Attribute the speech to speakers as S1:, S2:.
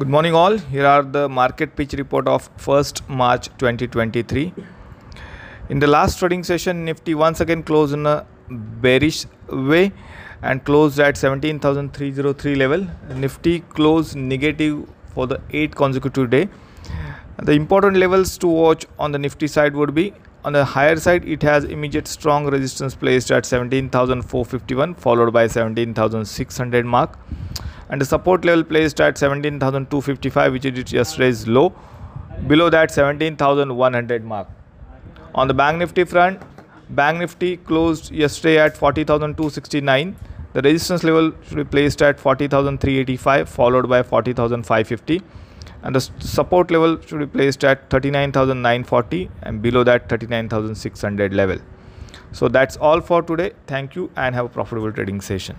S1: Good morning, all. Here are the market pitch report of 1st March 2023. In the last trading session, Nifty once again closed in a bearish way and closed at 17,303 level. Nifty closed negative for the 8th consecutive day. The important levels to watch on the Nifty side would be on the higher side, it has immediate strong resistance placed at 17,451 followed by 17,600 mark and the support level placed at 17,255 which is yesterday's low. Below that 17,100 mark. On the bank nifty front bank nifty closed yesterday at 40,269 the resistance level should be placed at 40,385 followed by 40,550 and the support level should be placed at 39,940 and below that 39,600 level. So that's all for today. Thank you and have a profitable trading session